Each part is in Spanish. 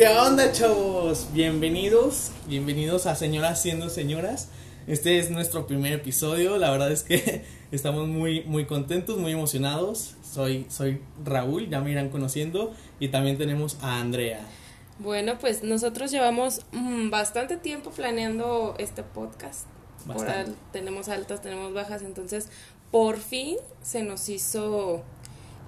¿Qué onda, chavos? Bienvenidos, bienvenidos a Señoras siendo señoras. Este es nuestro primer episodio. La verdad es que estamos muy, muy contentos, muy emocionados. Soy, soy Raúl, ya me irán conociendo. Y también tenemos a Andrea. Bueno, pues nosotros llevamos mm, bastante tiempo planeando este podcast. Por Bastante. al- tenemos altas, tenemos bajas, entonces por fin se nos hizo,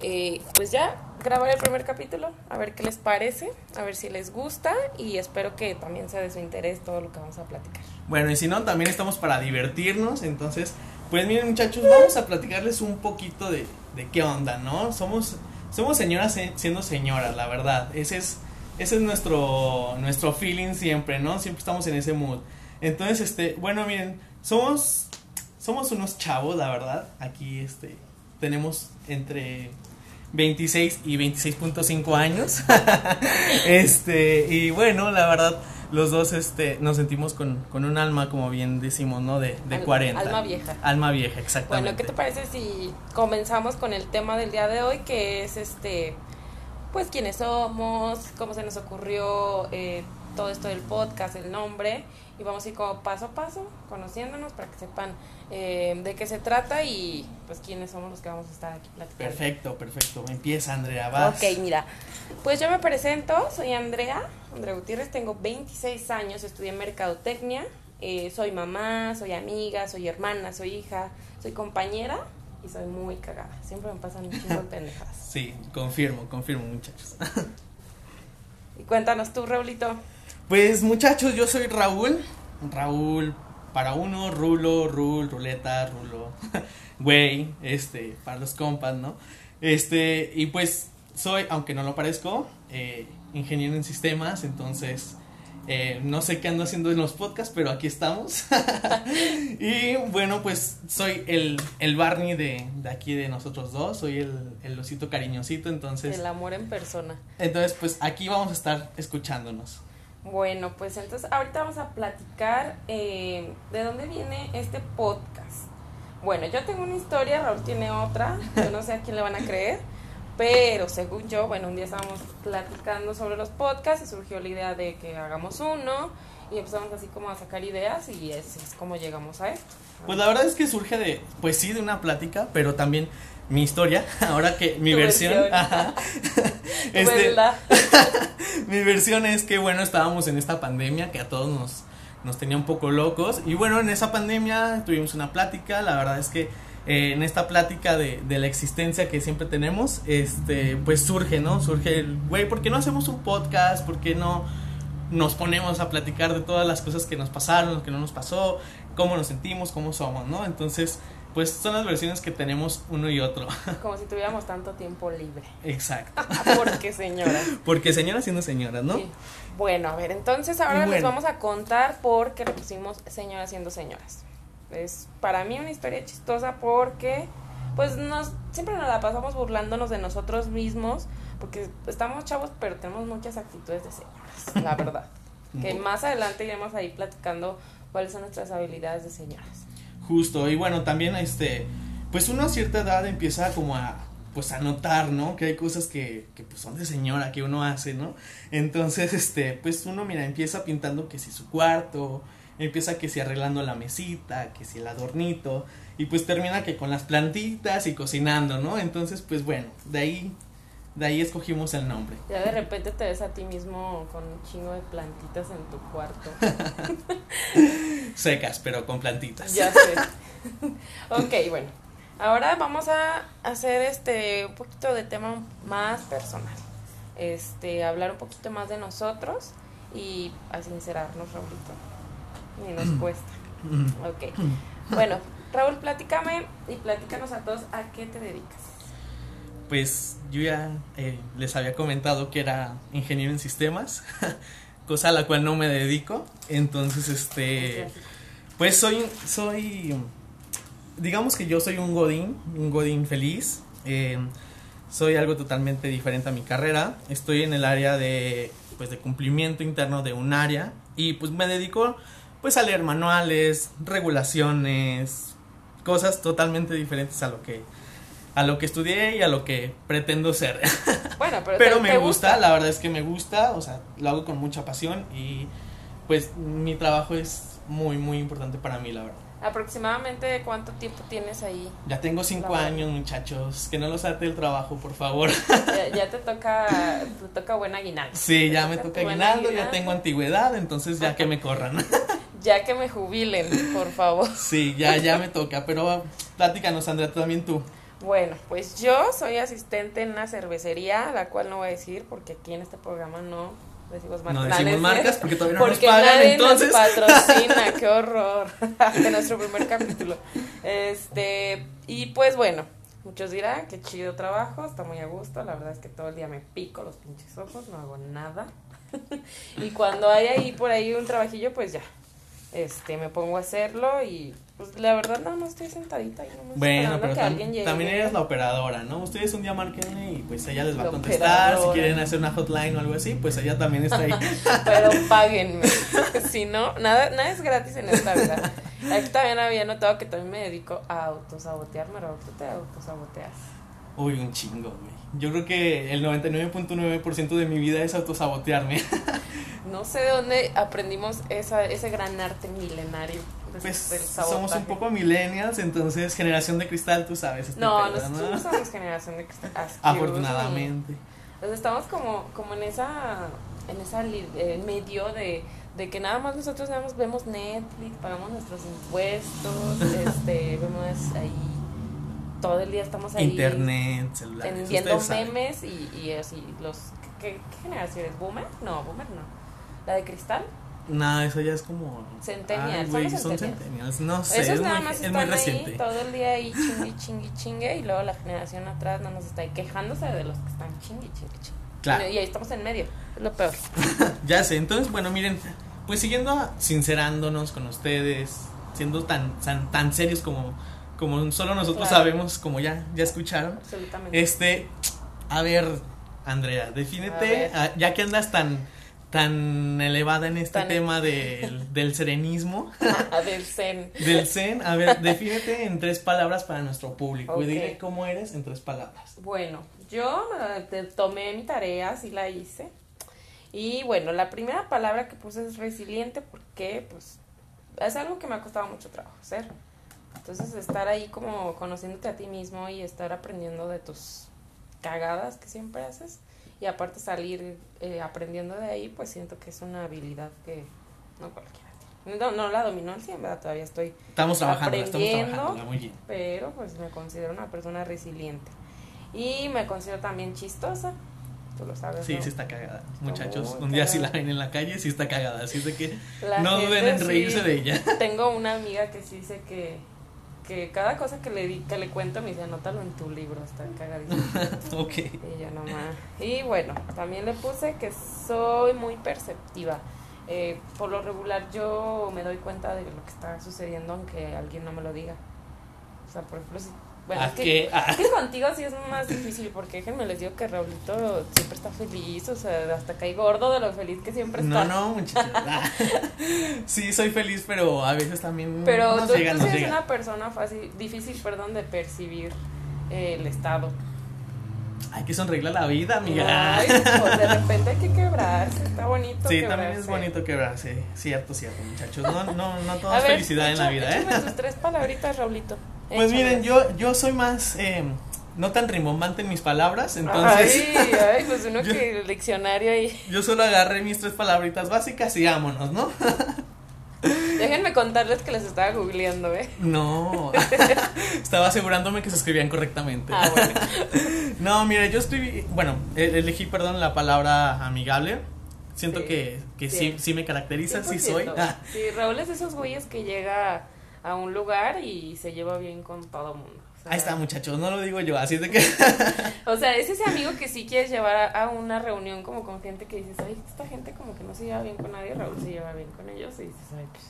eh, pues ya, grabar el primer capítulo, a ver qué les parece, a ver si les gusta y espero que también sea de su interés todo lo que vamos a platicar. Bueno, y si no, también estamos para divertirnos. Entonces, pues miren, muchachos, vamos a platicarles un poquito de, de qué onda, ¿no? Somos, somos señoras se- siendo señoras, la verdad. Ese es, ese es nuestro, nuestro feeling siempre, ¿no? Siempre estamos en ese mood. Entonces, este, bueno, miren, somos, somos unos chavos, la verdad. Aquí, este, tenemos entre 26 y 26.5 años. este, y bueno, la verdad, los dos este, nos sentimos con, con un alma, como bien decimos, ¿no? De, de Al- 40. alma vieja. Alma vieja, exactamente. Bueno, ¿qué te parece si comenzamos con el tema del día de hoy, que es este, pues quiénes somos, cómo se nos ocurrió eh, todo esto del podcast, el nombre, y vamos a ir como paso a paso, conociéndonos para que sepan eh, de qué se trata y pues quiénes somos los que vamos a estar aquí platicando. Perfecto, perfecto. Empieza, Andrea, vas. Ok, mira, pues yo me presento, soy Andrea, Andrea Gutiérrez, tengo 26 años, estudié mercadotecnia, eh, soy mamá, soy amiga, soy hermana, soy hija, soy compañera y soy muy cagada. Siempre me pasan de pendejadas. Sí, confirmo, confirmo, muchachos. Y cuéntanos tú, Raulito. Pues muchachos, yo soy Raúl. Raúl para uno, Rulo, Rul, Ruleta, Rulo, güey, este, para los compas, ¿no? Este, y pues soy, aunque no lo parezco, eh, ingeniero en sistemas, entonces eh, no sé qué ando haciendo en los podcasts, pero aquí estamos. y bueno, pues soy el, el Barney de, de aquí de nosotros dos, soy el, el osito cariñosito, entonces, El amor en persona. entonces pues aquí vamos a estar escuchándonos. Bueno, pues entonces ahorita vamos a platicar eh, de dónde viene este podcast. Bueno, yo tengo una historia, Raúl tiene otra, yo no sé a quién le van a creer, pero según yo, bueno, un día estábamos platicando sobre los podcasts y surgió la idea de que hagamos uno y empezamos así como a sacar ideas y es, es como llegamos a esto. Pues la verdad es que surge de, pues sí, de una plática, pero también mi historia, ahora que mi versión, versión. ajá, este, mi versión es que bueno, estábamos en esta pandemia que a todos nos, nos tenía un poco locos y bueno, en esa pandemia tuvimos una plática, la verdad es que eh, en esta plática de, de la existencia que siempre tenemos, este, pues surge, ¿no? Surge el, güey, ¿por qué no hacemos un podcast? ¿Por qué no nos ponemos a platicar de todas las cosas que nos pasaron, lo que no nos pasó, cómo nos sentimos, cómo somos, ¿no? Entonces, pues son las versiones que tenemos uno y otro. Como si tuviéramos tanto tiempo libre. Exacto. Porque señora. Porque señoras siendo señoras, ¿no? Sí. Bueno, a ver, entonces ahora Y les bueno. vamos a contar por qué le pusimos señoras siendo señoras. Es para mí una historia chistosa porque pues nos siempre nos la pasamos burlándonos de nosotros mismos porque estamos chavos pero tenemos muchas actitudes de señoras, la verdad. que más adelante iremos ahí platicando cuáles son nuestras habilidades de señoras. Justo, y bueno, también este, pues uno a cierta edad empieza como a, pues a notar, ¿no? Que hay cosas que, que pues son de señora que uno hace, ¿no? Entonces, este, pues uno, mira, empieza pintando que si su cuarto, empieza que si arreglando la mesita, que si el adornito, y pues termina que con las plantitas y cocinando, ¿no? Entonces, pues bueno, de ahí, de ahí escogimos el nombre. Ya de repente te ves a ti mismo con un chingo de plantitas en tu cuarto. Secas, pero con plantitas. Ya sé. ok, bueno. Ahora vamos a hacer este un poquito de tema más personal. Este, hablar un poquito más de nosotros y a sincerarnos, Raulito. Ni nos cuesta. Ok. Bueno, Raúl, platícame y platícanos a todos a qué te dedicas. Pues yo ya eh, les había comentado que era ingeniero en sistemas, cosa a la cual no me dedico. Entonces, este, pues soy, soy, digamos que yo soy un godín, un godín feliz. eh, soy algo totalmente diferente a mi carrera. Estoy en el área de, pues, de cumplimiento interno de un área y pues me dedico, pues, a leer manuales, regulaciones, cosas totalmente diferentes a lo que a lo que estudié y a lo que pretendo ser. Bueno, pero, Pero te- me te gusta, la verdad es que me gusta, o sea, lo hago con mucha pasión y pues mi trabajo es muy, muy importante para mí, la verdad. Aproximadamente cuánto tiempo tienes ahí. Ya tengo cinco años, muchachos, que no los ate el trabajo, por favor. Ya, ya te toca te toca buen aguinaldo. Sí, ya me toca aguinaldo, ya tengo antigüedad, entonces ya que me corran. Ya que me jubilen, por favor. Sí, ya, ya me toca, pero platícanos, Andrea, también tú. Bueno, pues yo soy asistente en una cervecería, la cual no voy a decir porque aquí en este programa no decimos marcas. No decimos marcas porque todavía no Porque nos pagan, nadie entonces. nos patrocina, qué horror. de nuestro primer capítulo. Este, y pues bueno, muchos dirán que chido trabajo, está muy a gusto. La verdad es que todo el día me pico los pinches ojos, no hago nada. y cuando hay ahí por ahí un trabajillo, pues ya. Este, me pongo a hacerlo y pues la verdad no, no estoy sentadita y no me Bueno, pero que tam- alguien llegue. también eres la operadora, ¿no? Ustedes un día márquenle y pues ella les va a La contestar. Si operadora. quieren hacer una hotline o algo así, pues ella también está ahí. Pero páguenme. si no, nada, nada es gratis en esta vida. Aquí también había notado que también me dedico a autosabotearme, Raúl. ¿Tú te autosaboteas? Uy, un chingo, güey. Yo creo que el 99.9% de mi vida es autosabotearme. No sé de dónde aprendimos esa, ese gran arte milenario Pues somos un poco millennials, entonces generación de cristal, tú sabes. este No, pedo, nosotros no somos generación de cristal. Afortunadamente. Entonces estamos como, como en esa, en esa eh, medio de, de que nada más nosotros nada más vemos Netflix, pagamos nuestros impuestos, este, vemos ahí todo el día estamos ahí Internet, celulares. en- viendo memes y, y así los ¿qué, qué generación es? ¿Boomer? No, Boomer no. ¿La de cristal? No, eso ya es como. Centennials, Ay, son centennials. No sé, Esos es, nada muy, más es muy están reciente. ahí todo el día ahí chingue, chingue, chingue y luego la generación atrás no nos está ahí quejándose de los que están chingue, chingue, chingue. Claro. Y ahí estamos en medio, es lo peor. Ya sé, entonces, bueno, miren, pues siguiendo sincerándonos con ustedes, siendo tan, tan, tan serios como, como solo nosotros Claro. sabemos, como ya, ya escucharon. Absolutamente. Este, a ver, Andrea, A defínete, ver. ah, ya que andas tan, tan elevada en este Tan- tema del, del serenismo, A del zen. del zen, a ver, defínete en tres palabras para nuestro público. Y dile cómo eres en tres palabras. Bueno, yo eh, te- tomé mi tarea, sí la hice. Y bueno, la primera palabra que puse es resiliente porque pues es algo que me ha costado mucho trabajo hacer. Entonces estar ahí como conociéndote a ti mismo y estar aprendiendo de tus cagadas que siempre haces y aparte salir eh, aprendiendo de ahí, pues siento que es una habilidad que no cualquiera tiene. No, no la domino al 100, ¿verdad? Todavía estoy Estamos trabajando, estamos Aprendiendo. trabajando, muy bien. pero pues me considero una persona resiliente. Y me considero también chistosa. Tú lo sabes. Sí, ¿no? sí está cagada. Muchachos, un día si la cagada. ven en la calle, sí está cagada. Así es de que La no gente duden en sí- reírse de ella. Tengo una amiga que sí dice que, que cada cosa que le, di- que le cuento me dice, anótalo en tu libro, está cagadísimo. ok. y yo nomás. Y bueno, también le puse que soy muy perceptiva. Eh, por lo regular yo me doy cuenta de lo que está sucediendo aunque alguien no me lo diga. O sea, por ejemplo, si... Bueno, ¿A es que? Ah, Es que contigo sí es más difícil porque déjenme les digo que Raulito siempre está feliz, o sea, hasta cae gordo de lo feliz que siempre no, está. no, muchachos. Ah. Sí, soy feliz, pero a veces también Pero nos tú, llega, tú nos sí eres una persona fácil, difícil, perdón, de percibir eh, el estado. Hay que sonreírle a la vida, amiga. Ay, pues de repente hay que quebrarse, está bonito. sí, quebrarse. también es bonito quebrarse. Cierto, cierto, muchachos. No, no, no todo A es ver, felicidad en la vida, ¿eh? tus tres palabritas, Raulito. Pues miren, yo, yo soy más, eh, no tan rimbombante en mis palabras, entonces Ay, ay, pues uno Yo- que el diccionario ahí. yo solo agarré mis tres palabritas básicas y vámonos, ¿no? Déjenme contarles que les estaba googleando, ¿eh? No, estaba asegurándome que se escribían correctamente. Ah, bueno. No, mire, yo estoy, bueno, e- elegí, perdón, la palabra amigable. Siento Sí, que, que sí, sí. me caracteriza, sí soy. 100%. Ah, Sí, Raúl es de esos güeyes que llega a un lugar y se lleva bien con todo mundo. O sea, ahí está, muchachos, no lo digo yo, así es de que... O sea, es ese amigo que sí quieres llevar a, una reunión como con gente que dices, ay, esta gente como que no se lleva bien con nadie, Raúl se lleva bien con ellos y dices, ay, pues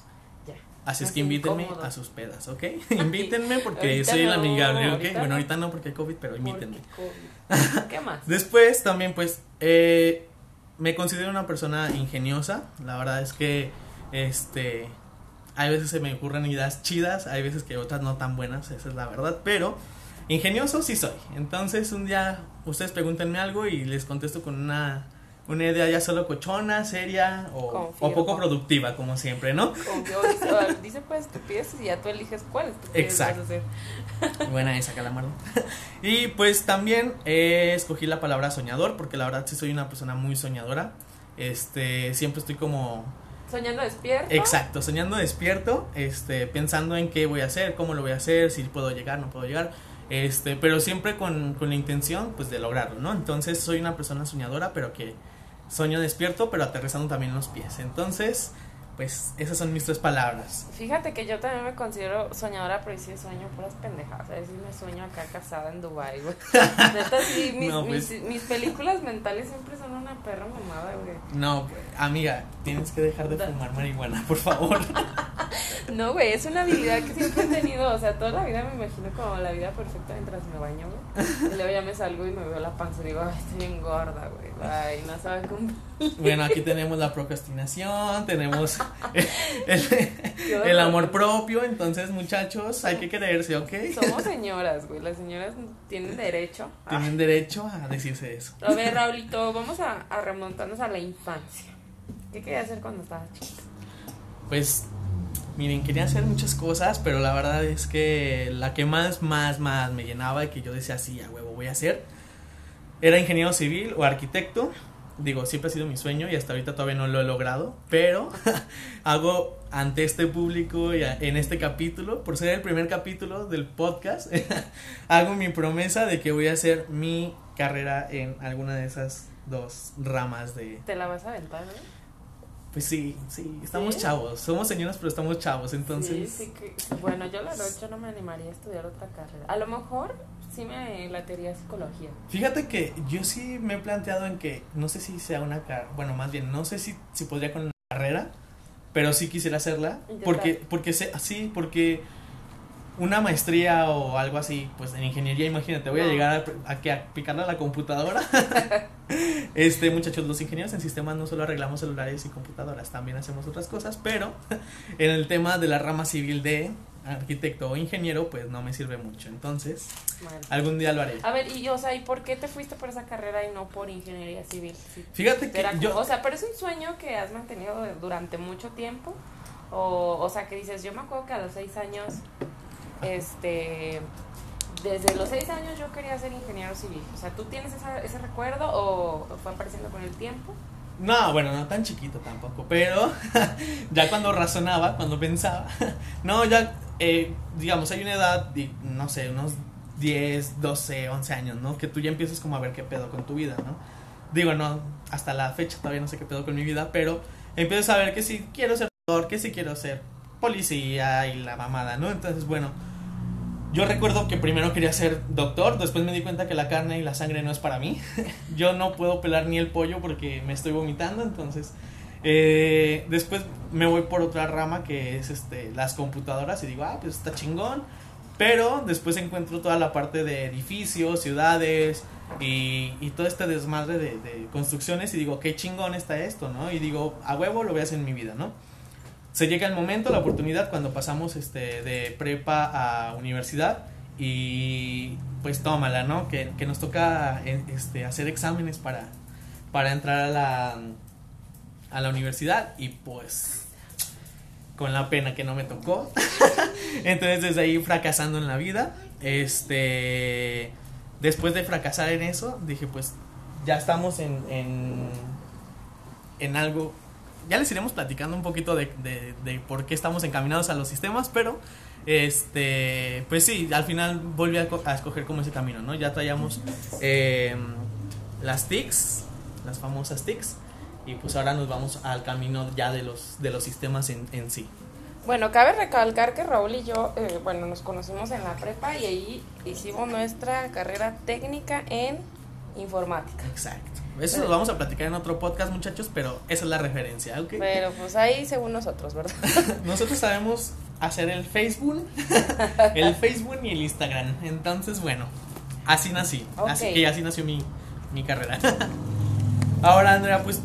ya. Así es que invítenme incómodo. a sus pedas, ¿ok? invítenme porque soy el amigable, ¿ok? ahorita Bueno, no. ahorita no porque hay COVID, pero invítenme. COVID. ¿Qué más? Después también pues eh, me considero una persona ingeniosa. La verdad es que este hay veces se me ocurren ideas chidas, hay veces que otras no tan buenas, esa es la verdad, pero ingenioso sí soy. Entonces un día ustedes pregúntenme algo y les contesto con una, una idea ya solo cochona, seria o, o poco productiva, como siempre, ¿no? Confío, dice, pues estupideces y ya tú eliges cuál estupidez vas a Exacto. hacer. Buena esa, Calamardo. y pues también eh, escogí la palabra soñador, porque la verdad sí soy una persona muy soñadora. Este, siempre estoy como Soñando despierto. Exacto, soñando despierto, este, pensando en qué voy a hacer, cómo lo voy a hacer, si puedo llegar, no puedo llegar, este, pero siempre con, con la intención, pues, de lograrlo, ¿no? Entonces, soy una persona soñadora, pero que sueño despierto, pero aterrizando también los pies. Entonces, pues, esas son mis tres palabras. Fíjate que yo también me considero soñadora, pero sí sueño puras pendejadas. A veces me sueño acá casada en Dubai, güey. Neta, sí, mis, No, pues. mis, mis películas mentales siempre son una perra mamada, güey. No, pues, amiga, tienes que dejar de fumar marihuana, por favor. No, güey, es una habilidad que siempre he tenido. O sea, toda la vida me imagino como la vida perfecta mientras me baño, güey. Y luego ya me salgo y me veo la panza y digo, ay, estoy bien gorda, güey. Ay, no sabe cómo. Bueno, aquí tenemos la procrastinación, tenemos el, amor propio, entonces, muchachos, hay que quererse, ¿ok? Somos señoras, güey. Las señoras tienen derecho. a- Tienen derecho a decirse eso. A ver, Raulito, vamos a, a remontarnos a la infancia. ¿Qué querías hacer cuando estabas chiquito? Pues, miren, quería hacer muchas cosas, pero la verdad es que la que más, más, más me llenaba y que yo decía, sí, a huevo, voy a hacer, era ingeniero civil o arquitecto. Digo, siempre ha sido mi sueño y hasta ahorita todavía no lo he logrado, pero hago ante este público y en este capítulo, por ser el primer capítulo del podcast, hago mi promesa de que voy a hacer mi carrera en alguna de esas dos ramas de, ¿Te la vas a aventar, güey? pues sí, sí, estamos ¿Sí? chavos, somos señoras pero estamos chavos, entonces Sí, sí que- bueno, yo la verdad yo no me animaría a estudiar otra carrera. A lo mejor sí me latería psicología. fíjate que yo sí me he planteado en que no sé si sea una carrera, bueno, más bien no sé si, si podría con una carrera, pero sí quisiera hacerla, Intentar. porque porque sé, sí, porque una maestría o algo así, pues en ingeniería, imagínate, voy a llegar a, a, que a picarle a la computadora. este, muchachos, los ingenieros en sistemas no solo arreglamos celulares y computadoras, también hacemos otras cosas, pero en el tema de la rama civil de arquitecto o ingeniero, pues no me sirve mucho. Entonces, algún día lo haré. A ver, y o sea, ¿y por qué te fuiste por esa carrera y no por ingeniería civil? Fíjate que yo, o sea, pero es un sueño que has mantenido durante mucho tiempo. O, o sea, que dices, yo me acuerdo que a los seis años, este, desde los seis años yo quería ser ingeniero civil. O sea, ¿tú tienes esa- ese recuerdo o fue apareciendo con el tiempo? No, bueno, no tan chiquito tampoco, pero ya cuando razonaba, cuando pensaba, no, ya, eh, digamos, hay una edad, no sé, unos 10, 12, 11 años, ¿no? Que tú ya empiezas como a ver qué pedo con tu vida, ¿no? Digo, no, hasta la fecha todavía no sé qué pedo con mi vida, pero empiezas a ver que sí quiero ser doctor, que sí quiero ser policía y la mamada, ¿no? Entonces, bueno, yo recuerdo que primero quería ser doctor, después me di cuenta que la carne y la sangre no es para mí. Yo no puedo pelar ni el pollo porque me estoy vomitando, entonces eh, después me voy por otra rama que es este las computadoras y digo, ah, pues está chingón. Pero después encuentro toda la parte de edificios, ciudades y, y todo este desmadre de, de construcciones y digo, qué chingón está esto, ¿no? Y digo, a huevo lo voy a hacer en mi vida, ¿no? se llega el momento, la oportunidad cuando pasamos este de prepa a universidad y pues tómala, ¿no? Que, que nos toca eh, este hacer exámenes para para entrar a la a la universidad y pues con la pena que no me tocó. Entonces desde ahí fracasando en la vida, este después de fracasar en eso, dije pues ya estamos en en, en algo ya les iremos platicando un poquito de, de, de por qué estamos encaminados a los sistemas, pero este, pues sí, al final volví a, a escoger como ese camino, ¿no? Ya traíamos eh, las TICs, las famosas TICs, y pues ahora nos vamos al camino ya de los, de los sistemas en, en sí. Bueno, cabe recalcar que Raúl y yo, eh, bueno, nos conocimos en la prepa y ahí hicimos nuestra carrera técnica en informática. Exacto. Eso lo vamos a platicar en otro podcast, muchachos, pero esa es la referencia, ¿ok? Pero pues ahí según nosotros, ¿verdad? Nosotros sabemos hacer el Facebook, el Facebook y el Instagram. Entonces, bueno, así nací. Así que así nació mi, mi carrera. Ahora, Andrea, pues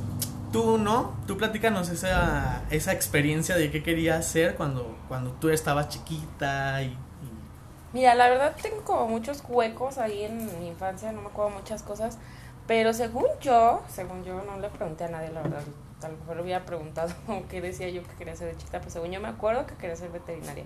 tú, ¿no? Tú platícanos esa, esa experiencia de qué querías hacer cuando, cuando tú estabas chiquita y... Mira, la verdad tengo como muchos huecos ahí en mi infancia, no me acuerdo muchas cosas, pero según yo, según yo no le pregunté a nadie, la verdad, a lo mejor le hubiera preguntado qué decía yo que quería ser de chiquita, pues según yo me acuerdo que quería ser veterinaria.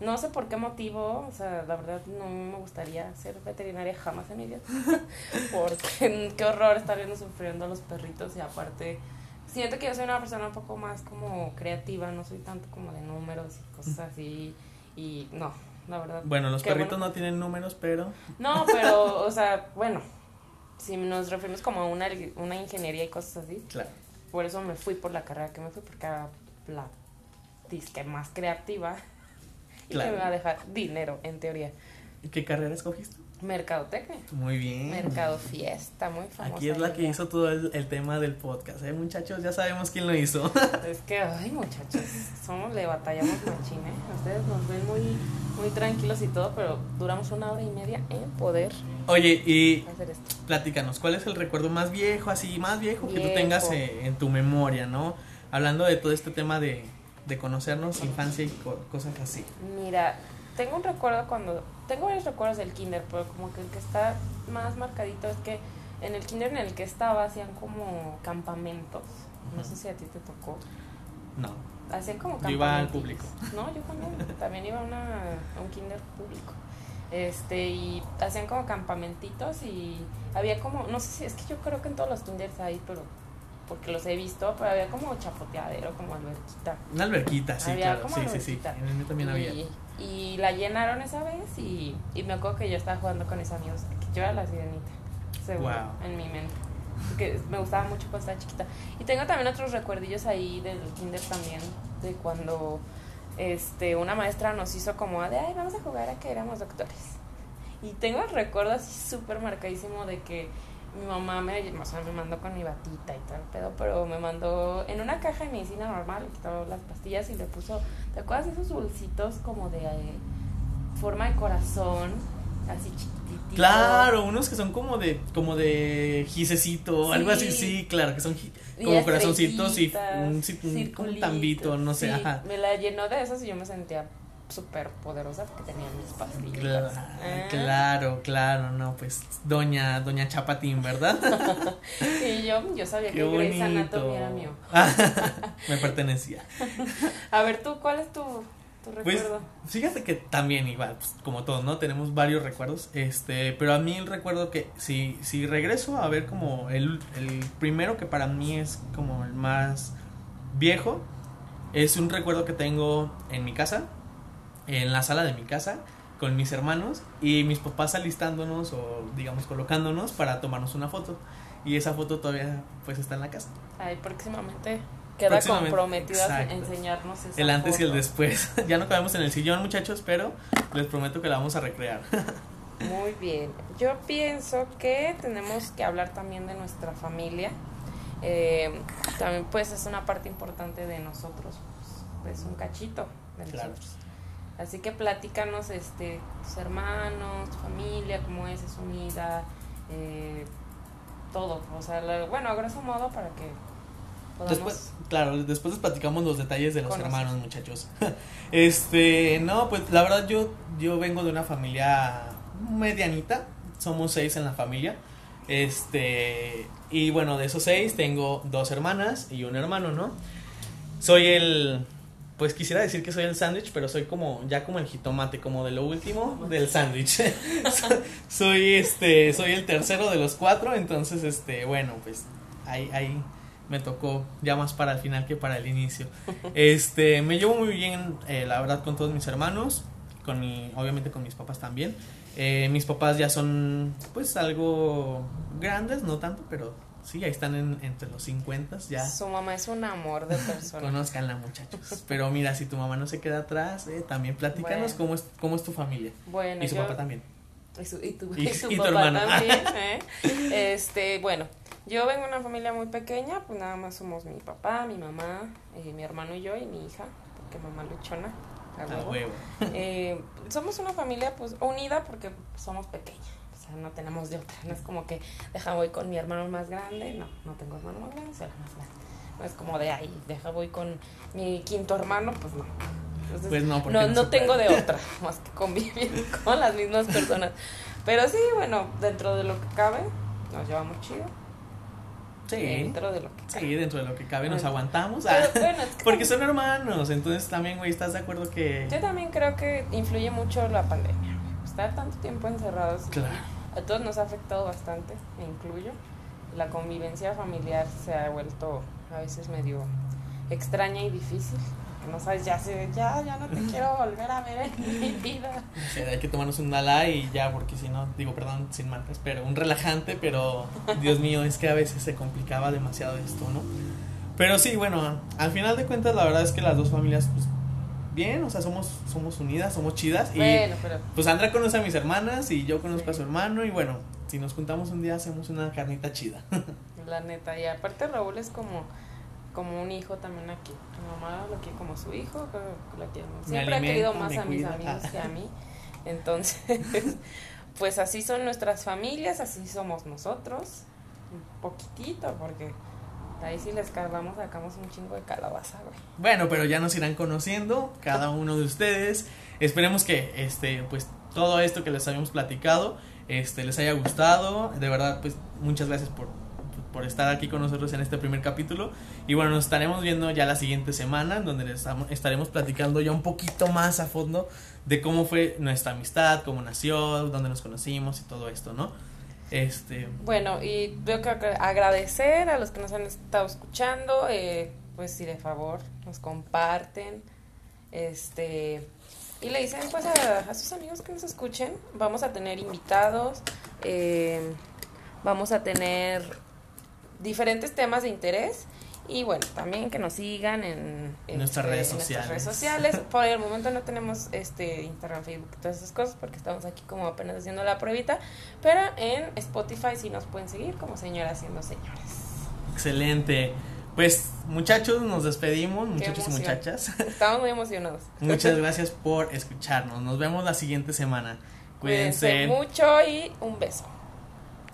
No sé por qué motivo, o sea, la verdad no me gustaría ser veterinaria jamás en mi vida, porque qué horror estar viendo sufriendo a los perritos y aparte siento que yo soy una persona un poco más como creativa, no soy tanto como de números y cosas así y no, la verdad. Bueno, los perritos no tienen números, pero... No, pero, o sea, bueno, si nos referimos como a una, una ingeniería y cosas así. Claro. Por eso me fui por la carrera que me fui, porque era la disque más creativa me va a dejar dinero, en teoría. ¿Y qué carrera escogiste? Mercadotecnia. Muy bien. Mercado Fiesta, muy famosa. Aquí es la que hizo todo el, tema del podcast, ¿eh, muchachos? Ya sabemos quién lo hizo. Es que, ay, muchachos, somos, le batallamos machine, ¿eh? Ustedes nos ven muy, muy tranquilos y todo, pero duramos una hora y media en poder Oye, y platícanos, ¿cuál es el recuerdo más viejo, así, más viejo, que tú tengas eh, en tu memoria, ¿no? Hablando de todo este tema de, de conocernos, infancia y cosas así. Mira, tengo un recuerdo cuando, tengo varios recuerdos del kinder, pero como que el que está más marcadito es que en el kinder en el que estaba hacían como campamentos. No sé si a ti te tocó. No. Hacían como campamentos. Yo iba al público. No, yo también. también iba a, una, a un kinder público. Este, y hacían como campamentitos y había como, no sé si, es que yo creo que en todos los kinders hay, pero porque los he visto, pero había como chapoteadero, como alberquita. Una alberquita, sí, claro. sí, sí, sí. En el mío también y, había. Y la llenaron esa vez y, y me acuerdo que yo estaba jugando con esos amigos, yo era la sirenita, seguro, en mi mente. Que me gustaba mucho cuando estaba chiquita. Y tengo también otros recuerdillos ahí del kinder también, de cuando este una maestra nos hizo como de, ay, vamos a jugar a que éramos doctores. Y tengo el recuerdo así súper marcadísimo de que mi mamá me, o sea, me mandó con mi batita y tal, pedo, pero me mandó en una caja de medicina normal, le quitó las pastillas y le puso, ¿te acuerdas de esos dulcitos como de eh, forma de corazón? Así chiquititos. Claro, unos que son como de, como de gisecito, o algo así, sí, claro, que son como corazoncitos y un, un, tambito, no sé, ajá. Me la llenó de esos y yo me sentía súper poderosa porque tenía mis pastillas. Ah. Claro, claro, no, pues doña, doña Chapatín, ¿verdad? y yo, yo sabía que Grey's Anatomy era mío. Me pertenecía. A ver, tú, ¿cuál es tu, tu pues, recuerdo? Pues, fíjate que también igual, pues, como todos, ¿no? Tenemos varios recuerdos, este, pero a mí el recuerdo que si, si regreso a ver como el, el primero que para mí es como el más viejo, es un recuerdo que tengo en mi casa, en la sala de mi casa con mis hermanos y mis papás alistándonos o digamos colocándonos para tomarnos una foto y esa foto todavía pues está en la casa. Ay, próximamente queda comprometida a enseñarnos esa El antes y el después. ya no cabemos en el sillón, muchachos, pero les prometo que la vamos a recrear. Muy bien. Yo pienso que tenemos que hablar también de nuestra familia. Eh, también pues es una parte importante de nosotros, pues, un cachito de nosotros. Así que platícanos, este, tus hermanos, tu familia, cómo es, es unida, eh, todo. O sea, bueno, a grosso modo para que podamos... Después, claro, después les platicamos los detalles de los hermanos, muchachos. este, no, pues la verdad yo, yo vengo de una familia medianita, somos seis en la familia. Este, y bueno, de esos seis tengo dos hermanas y un hermano, ¿no? Soy el pues quisiera decir que soy el sándwich, pero soy como ya como el jitomate, como de lo último del sándwich. soy este, soy el tercero de los cuatro, entonces este, bueno, pues ahí ahí me tocó ya más para el final que para el inicio. Este, me llevo muy bien, eh, la verdad, con todos mis hermanos, con mi, obviamente con mis papás también. Eh, mis papás ya son, pues, algo grandes, no tanto, pero Sí, ahí están en, entre los 50 ya. Su mamá es un amor de persona. Conozcanla, muchachos. Pero mira, si tu mamá no se queda atrás, eh, también platícanos cómo, es, cómo es tu familia. Bueno, y su papá también. Y, su, y tu, y, su papá también. ¿eh? Este, bueno, yo vengo de una familia muy pequeña, pues nada más somos mi papá, mi mamá, eh, mi hermano y yo, y mi hija, porque mamá luchona. A huevo. huevo. Eh, somos una familia pues unida porque somos pequeñas no tenemos de otra. No es como que deja voy con mi hermano más grande, no, no tengo hermano más grande, soy más grande. No es como de ahí, deja voy con mi quinto hermano, pues no. pues no, no, no, tengo de otra más que convivir con las mismas personas. Pero sí, bueno, dentro de lo que cabe, nos llevamos chido. Sí. Dentro de lo que cabe. Sí, dentro de lo que cabe nos aguantamos. Ah, porque son hermanos, entonces también, güey, ¿estás de acuerdo que...? Yo también creo que influye mucho la pandemia. Estar tanto tiempo encerrados. Claro. A todos nos ha afectado bastante, me incluyo. La convivencia familiar se ha vuelto a veces medio extraña y difícil no sabes, ya, se, ya, ya no te quiero volver a ver en mi vida. hay que tomarnos un mala y ya, porque si no, digo, perdón, sin marcas, pero un relajante, pero Dios mío, es que a veces se complicaba demasiado esto, ¿no? Pero sí, bueno, al final de cuentas, la verdad es que las dos familias, pues, bien, o sea, somos, somos unidas, somos chidas. Y bueno, pero... pues Andrea conoce a mis hermanas y yo conozco a su hermano y bueno, si nos juntamos un día hacemos una carnita chida. La neta, y aparte Raúl es como como un hijo también aquí. Mi mamá lo quiere como su hijo, siempre ha querido más a mis amigos que a mí. Entonces, pues así son nuestras familias, así somos nosotros. Un poquitito, porque ahí si les cargamos sacamos un chingo de calabaza, güey. Bueno, pero ya nos irán conociendo, cada uno de ustedes. Esperemos que este, pues todo esto que les habíamos platicado, este, les haya gustado. De verdad, pues muchas gracias por por estar aquí con nosotros en este primer capítulo. Y bueno, nos estaremos viendo ya la siguiente semana, donde les estaremos platicando ya un poquito más a fondo de cómo fue nuestra amistad, cómo nació, dónde nos conocimos y todo esto, ¿no? Este... Bueno, y tengo que agradecer a los que nos han estado escuchando, eh, pues si de favor nos comparten, este... Y le dicen pues a, sus amigos que nos escuchen, vamos a tener invitados, eh, vamos a tener diferentes temas de interés y bueno, también que nos sigan en, nuestras, este, redes sociales. redes sociales. Por el momento no tenemos este Instagram, Facebook, todas esas cosas porque estamos aquí como apenas haciendo la pruebita, pero en Spotify sí nos pueden seguir como señoras siendo señores. Excelente. Pues muchachos, nos despedimos, muchachos y muchachas. Estamos muy emocionados. Muchas gracias por escucharnos. Nos vemos la siguiente semana. Cuídense mucho y un beso.